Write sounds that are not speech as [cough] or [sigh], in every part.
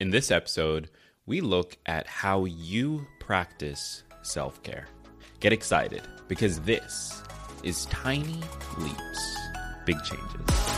In this episode, we look at how you practice self care. Get excited because this is Tiny Leaps, Big Changes.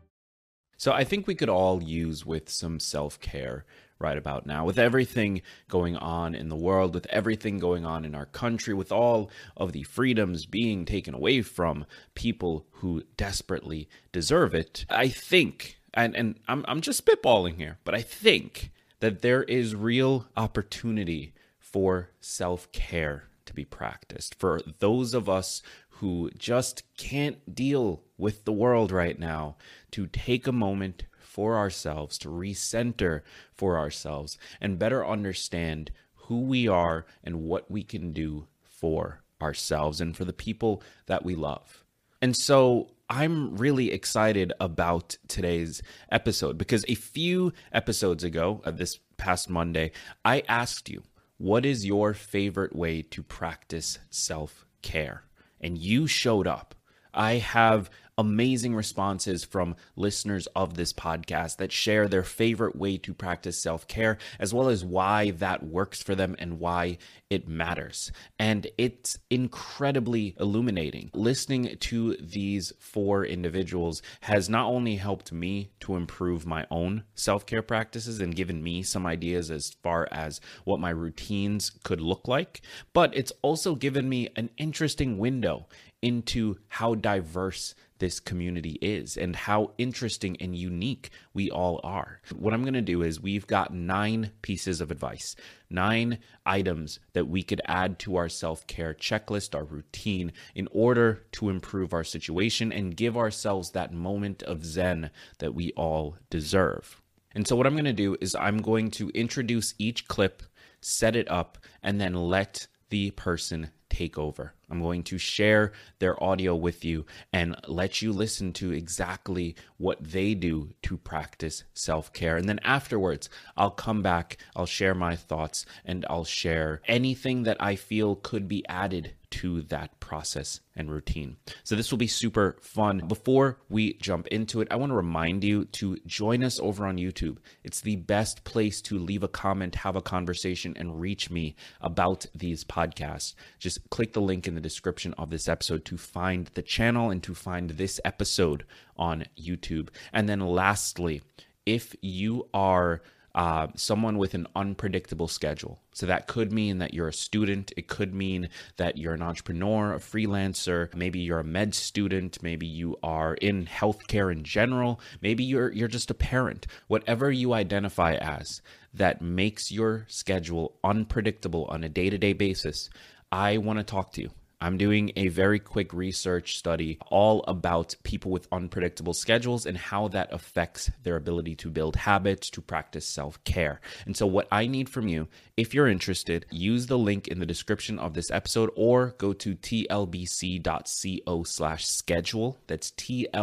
So I think we could all use with some self care right about now. With everything going on in the world, with everything going on in our country, with all of the freedoms being taken away from people who desperately deserve it, I think, and, and I'm, I'm just spitballing here, but I think that there is real opportunity for self care to be practiced. For those of us who just can't deal with the world right now, to take a moment for ourselves, to recenter for ourselves, and better understand who we are and what we can do for ourselves and for the people that we love. And so I'm really excited about today's episode because a few episodes ago, uh, this past Monday, I asked you, what is your favorite way to practice self care? and you showed up. I have amazing responses from listeners of this podcast that share their favorite way to practice self care, as well as why that works for them and why it matters. And it's incredibly illuminating. Listening to these four individuals has not only helped me to improve my own self care practices and given me some ideas as far as what my routines could look like, but it's also given me an interesting window into how diverse this community is and how interesting and unique we all are. What I'm going to do is we've got nine pieces of advice, nine items that we could add to our self care checklist, our routine, in order to improve our situation and give ourselves that moment of zen that we all deserve. And so, what I'm going to do is I'm going to introduce each clip, set it up, and then let the person take over. I'm going to share their audio with you and let you listen to exactly what they do to practice self care. And then afterwards, I'll come back, I'll share my thoughts, and I'll share anything that I feel could be added to that process and routine. So this will be super fun. Before we jump into it, I want to remind you to join us over on YouTube. It's the best place to leave a comment, have a conversation, and reach me about these podcasts. Just click the link in the description of this episode to find the channel and to find this episode on YouTube. And then lastly, if you are uh, someone with an unpredictable schedule. So that could mean that you're a student. It could mean that you're an entrepreneur, a freelancer. Maybe you're a med student. Maybe you are in healthcare in general. Maybe you're you're just a parent. Whatever you identify as that makes your schedule unpredictable on a day-to-day basis, I want to talk to you. I'm doing a very quick research study all about people with unpredictable schedules and how that affects their ability to build habits, to practice self care. And so, what I need from you, if you're interested, use the link in the description of this episode or go to tlbc.co slash schedule. That's tlbc.co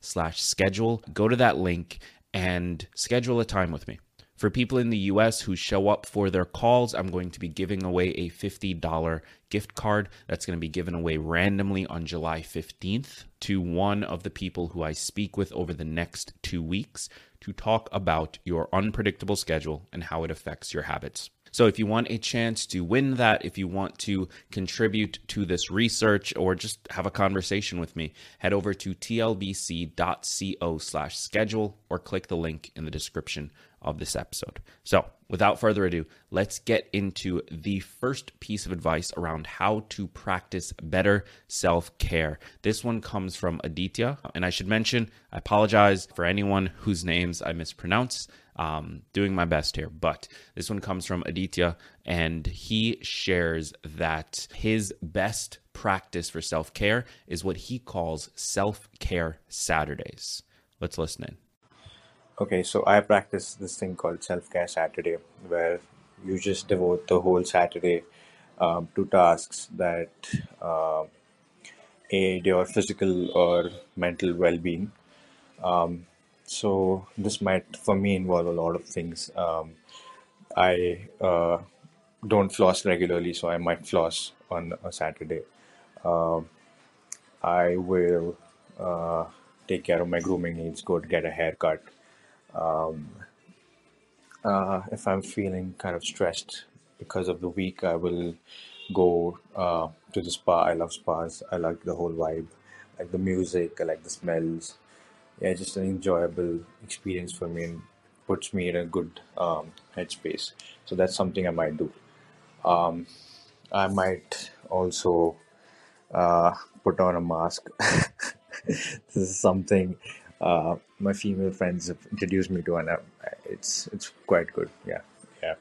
slash schedule. Go to that link and schedule a time with me. For people in the US who show up for their calls, I'm going to be giving away a $50 gift card that's going to be given away randomly on July 15th to one of the people who I speak with over the next two weeks to talk about your unpredictable schedule and how it affects your habits. So, if you want a chance to win that, if you want to contribute to this research or just have a conversation with me, head over to tlbc.co slash schedule or click the link in the description of this episode. So, without further ado, let's get into the first piece of advice around how to practice better self care. This one comes from Aditya, and I should mention, I apologize for anyone whose names I mispronounce. Um, doing my best here, but this one comes from Aditya, and he shares that his best practice for self care is what he calls self care Saturdays. Let's listen in. Okay, so I practice this thing called Self Care Saturday, where you just devote the whole Saturday um, to tasks that uh, aid your physical or mental well being. Um, so, this might for me involve a lot of things. Um, I uh, don't floss regularly, so I might floss on a Saturday. Um, I will uh, take care of my grooming needs, go to get a haircut um, uh, if I'm feeling kind of stressed because of the week, I will go uh, to the spa. I love spas. I like the whole vibe, I like the music. I like the smells. Yeah, just an enjoyable experience for me and puts me in a good um, headspace. So that's something I might do. Um, I might also uh, put on a mask. [laughs] this is something uh, my female friends have introduced me to, and uh, it's it's quite good. Yeah, yeah.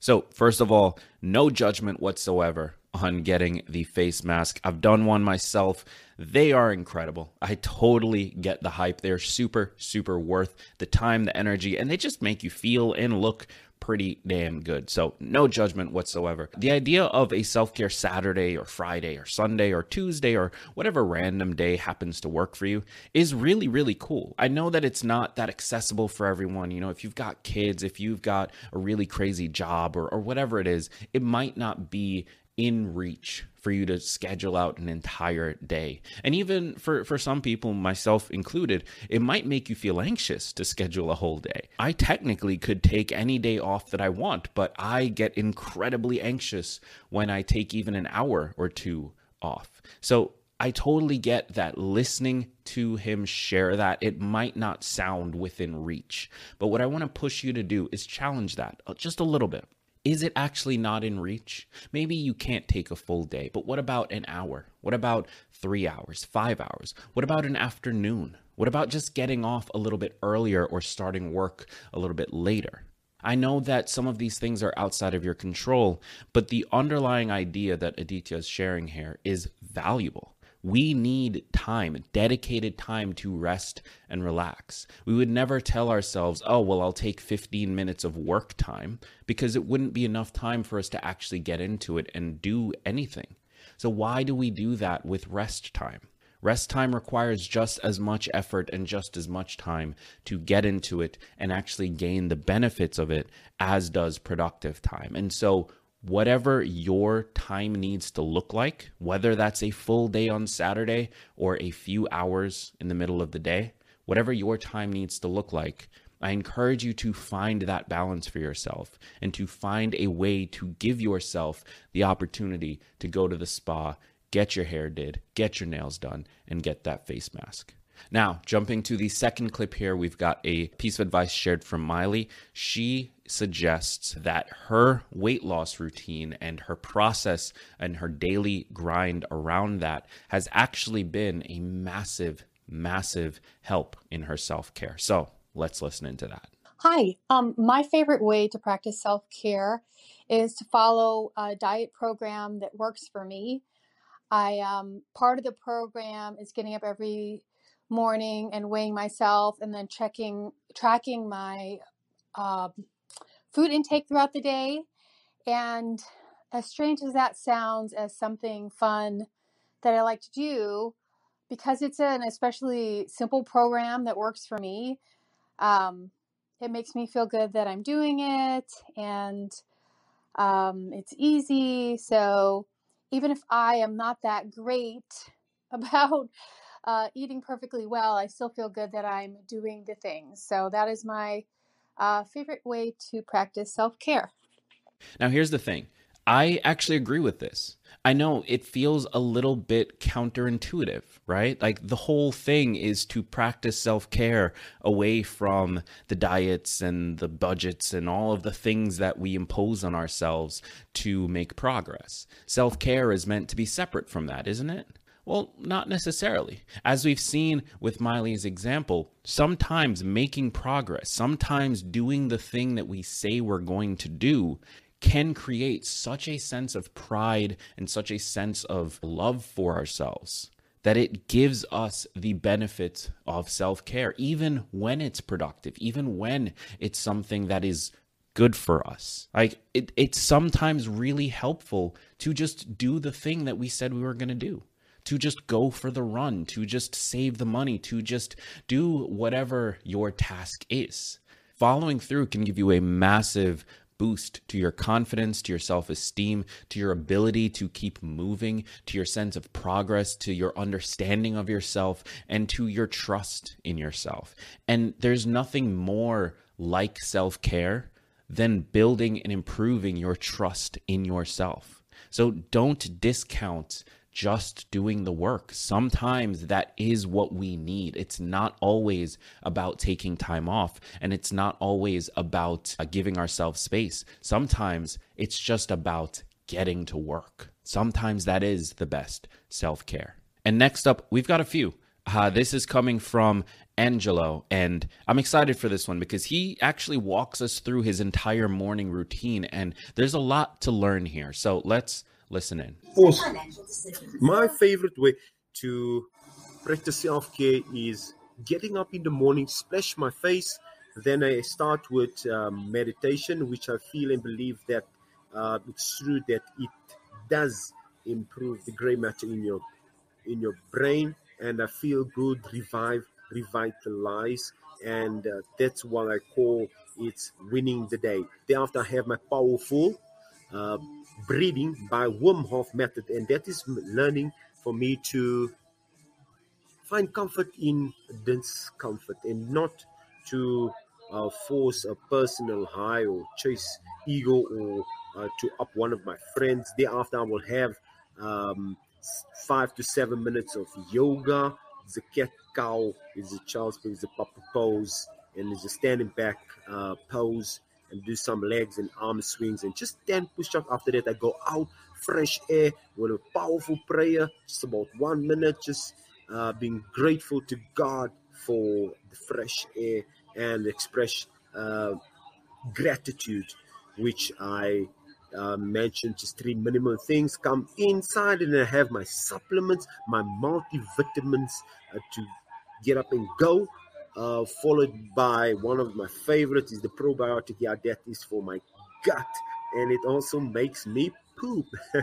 So first of all, no judgment whatsoever on getting the face mask. I've done one myself. They are incredible. I totally get the hype. They're super, super worth the time, the energy, and they just make you feel and look pretty damn good. So, no judgment whatsoever. The idea of a self care Saturday or Friday or Sunday or Tuesday or whatever random day happens to work for you is really, really cool. I know that it's not that accessible for everyone. You know, if you've got kids, if you've got a really crazy job or, or whatever it is, it might not be in reach for you to schedule out an entire day. And even for, for some people, myself included, it might make you feel anxious to schedule a whole day. I technically could take any day off that I want, but I get incredibly anxious when I take even an hour or two off. So I totally get that listening to him share that, it might not sound within reach. But what I want to push you to do is challenge that uh, just a little bit. Is it actually not in reach? Maybe you can't take a full day, but what about an hour? What about three hours, five hours? What about an afternoon? What about just getting off a little bit earlier or starting work a little bit later? I know that some of these things are outside of your control, but the underlying idea that Aditya is sharing here is valuable. We need time, dedicated time to rest and relax. We would never tell ourselves, oh, well, I'll take 15 minutes of work time because it wouldn't be enough time for us to actually get into it and do anything. So, why do we do that with rest time? Rest time requires just as much effort and just as much time to get into it and actually gain the benefits of it as does productive time. And so, whatever your time needs to look like, whether that's a full day on Saturday or a few hours in the middle of the day, whatever your time needs to look like, I encourage you to find that balance for yourself and to find a way to give yourself the opportunity to go to the spa, get your hair did, get your nails done, and get that face mask. Now, jumping to the second clip here, we've got a piece of advice shared from Miley. She suggests that her weight loss routine and her process and her daily grind around that has actually been a massive, massive help in her self care. So let's listen into that. Hi, um, my favorite way to practice self care is to follow a diet program that works for me. I um, part of the program is getting up every morning and weighing myself and then checking tracking my uh, food intake throughout the day. And as strange as that sounds as something fun that i like to do because it's an especially simple program that works for me um, it makes me feel good that i'm doing it and um, it's easy. So even if i am not that great [laughs] about uh, eating perfectly well, I still feel good that I'm doing the things. So that is my uh, favorite way to practice self care. Now, here's the thing I actually agree with this. I know it feels a little bit counterintuitive, right? Like the whole thing is to practice self care away from the diets and the budgets and all of the things that we impose on ourselves to make progress. Self care is meant to be separate from that, isn't it? Well, not necessarily. As we've seen with Miley's example, sometimes making progress, sometimes doing the thing that we say we're going to do can create such a sense of pride and such a sense of love for ourselves that it gives us the benefit of self care, even when it's productive, even when it's something that is good for us. Like it, it's sometimes really helpful to just do the thing that we said we were going to do. To just go for the run, to just save the money, to just do whatever your task is. Following through can give you a massive boost to your confidence, to your self esteem, to your ability to keep moving, to your sense of progress, to your understanding of yourself, and to your trust in yourself. And there's nothing more like self care than building and improving your trust in yourself. So don't discount just doing the work. Sometimes that is what we need. It's not always about taking time off, and it's not always about uh, giving ourselves space. Sometimes it's just about getting to work. Sometimes that is the best self care. And next up, we've got a few. Uh, this is coming from Angelo, and I'm excited for this one because he actually walks us through his entire morning routine, and there's a lot to learn here. So let's Listen in. Awesome. My favorite way to practice self care is getting up in the morning, splash my face. Then I start with um, meditation, which I feel and believe that uh, it's true that it does improve the gray matter in your in your brain, and I feel good, revive, revitalize, and uh, that's what I call it's winning the day. Thereafter, I have my powerful uh, breathing by Wim Hof method, and that is learning for me to find comfort in discomfort and not to uh, force a personal high or chase ego or uh, to up one of my friends. Thereafter, I will have um, five to seven minutes of yoga. The cat cow is a child's pose, the papa pose, and is a standing back uh, pose and do some legs and arm swings and just 10 push-ups. After that, I go out, fresh air with a powerful prayer, just about one minute, just uh, being grateful to God for the fresh air and express uh, gratitude, which I uh, mentioned just three minimum things come inside and I have my supplements, my multivitamins uh, to get up and go uh, followed by one of my favorites is the probiotic. Yeah, that is for my gut, and it also makes me poop. [laughs]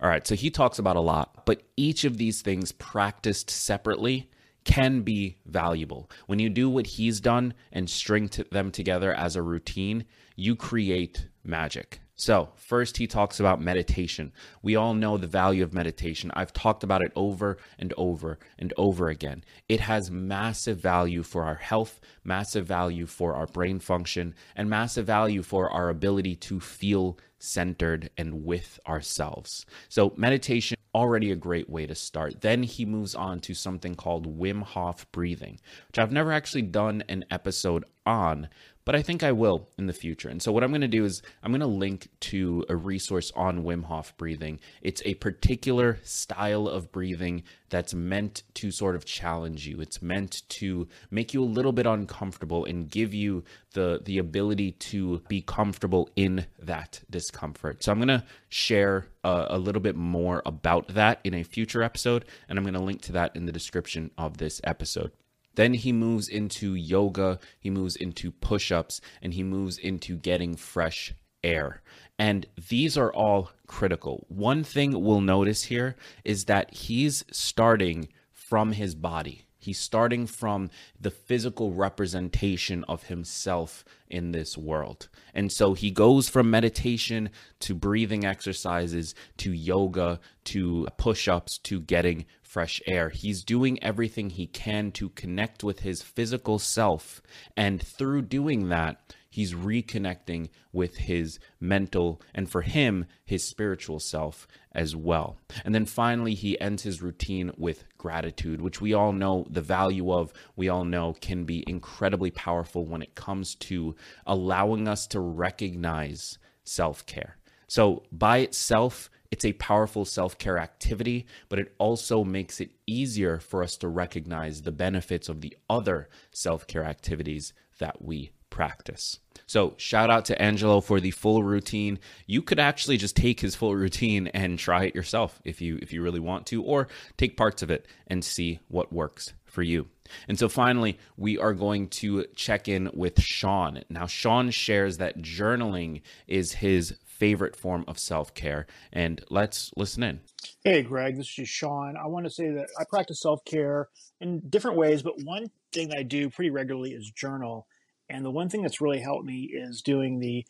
All right, so he talks about a lot, but each of these things practiced separately can be valuable. When you do what he's done and string them together as a routine, you create magic. So, first, he talks about meditation. We all know the value of meditation. I've talked about it over and over and over again. It has massive value for our health, massive value for our brain function, and massive value for our ability to feel centered and with ourselves. So, meditation already a great way to start. Then he moves on to something called Wim Hof breathing, which I've never actually done an episode on, but I think I will in the future. And so, what I'm going to do is I'm going to link to a resource on Wim Hof breathing. It's a particular style of breathing that's meant to sort of challenge you. It's meant to make you a little bit uncomfortable and give you the the ability to be comfortable in that discomfort. So, I'm going to share a, a little bit more about that in a future episode, and I'm going to link to that in the description of this episode. Then he moves into yoga, he moves into push ups, and he moves into getting fresh air. And these are all critical. One thing we'll notice here is that he's starting from his body. He's starting from the physical representation of himself in this world. And so he goes from meditation to breathing exercises to yoga to push ups to getting fresh air. He's doing everything he can to connect with his physical self. And through doing that, he's reconnecting with his mental and for him, his spiritual self as well. And then finally, he ends his routine with gratitude, which we all know the value of, we all know can be incredibly powerful when it comes to allowing us to recognize self care. So, by itself, it's a powerful self care activity, but it also makes it easier for us to recognize the benefits of the other self care activities that we practice. So, shout out to Angelo for the full routine. You could actually just take his full routine and try it yourself if you if you really want to or take parts of it and see what works for you. And so finally, we are going to check in with Sean. Now, Sean shares that journaling is his favorite form of self care. And let's listen in. Hey, Greg, this is Sean. I want to say that I practice self care in different ways, but one thing that I do pretty regularly is journal. And the one thing that's really helped me is doing the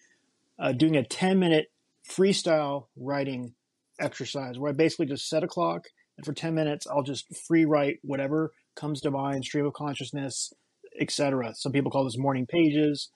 uh, doing a 10 minute freestyle writing exercise where I basically just set a clock and for 10 minutes I'll just free write whatever comes to mind, stream of consciousness, etc. Some people call this morning pages.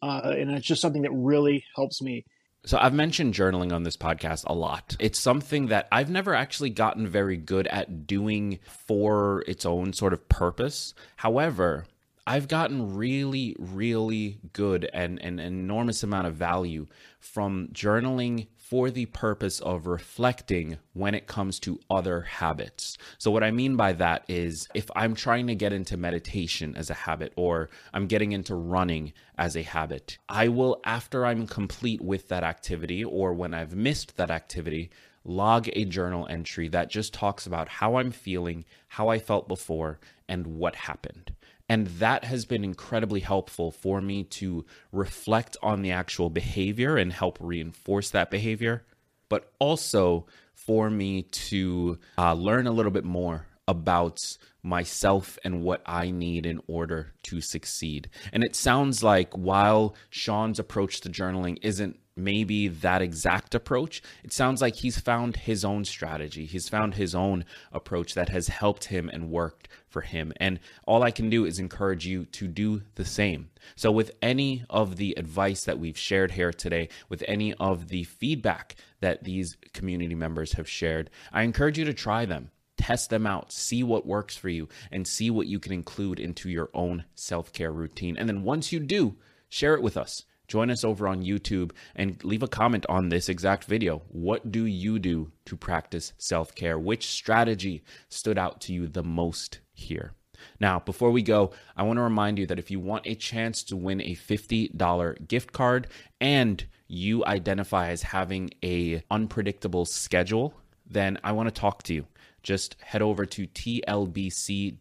Uh, and it's just something that really helps me. So I've mentioned journaling on this podcast a lot. It's something that I've never actually gotten very good at doing for its own sort of purpose. However, I've gotten really, really good and, an enormous amount of value from journaling for the purpose of reflecting when it comes to other habits. So, what I mean by that is if I'm trying to get into meditation as a habit or I'm getting into running as a habit, I will, after I'm complete with that activity or when I've missed that activity, log a journal entry that just talks about how I'm feeling, how I felt before, and what happened. And that has been incredibly helpful for me to reflect on the actual behavior and help reinforce that behavior, but also for me to uh, learn a little bit more about myself and what I need in order to succeed. And it sounds like while Sean's approach to journaling isn't maybe that exact approach, it sounds like he's found his own strategy. He's found his own approach that has helped him and worked for him. And all I can do is encourage you to do the same. So, with any of the advice that we've shared here today, with any of the feedback that these community members have shared, I encourage you to try them test them out, see what works for you, and see what you can include into your own self care routine. And then once you do, share it with us. Join us over on YouTube and leave a comment on this exact video. What do you do to practice self care? Which strategy stood out to you the most here? Now, before we go, I want to remind you that if you want a chance to win a $50 gift card and you identify as having a unpredictable schedule, then I want to talk to you just head over to tlbc.co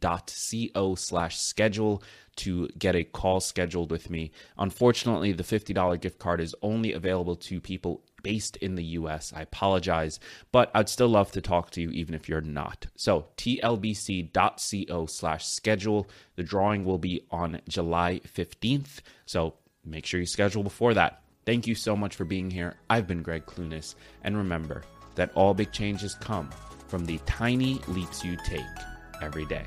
slash schedule to get a call scheduled with me. Unfortunately, the $50 gift card is only available to people based in the US. I apologize, but I'd still love to talk to you even if you're not. So, tlbc.co slash schedule. The drawing will be on July 15th. So, make sure you schedule before that. Thank you so much for being here. I've been Greg Clunis, and remember that all big changes come from the tiny leaps you take every day.